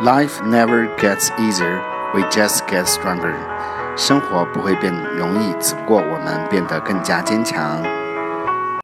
life never gets easier we just get stronger 生活不会变容易只不过我们变得更加坚强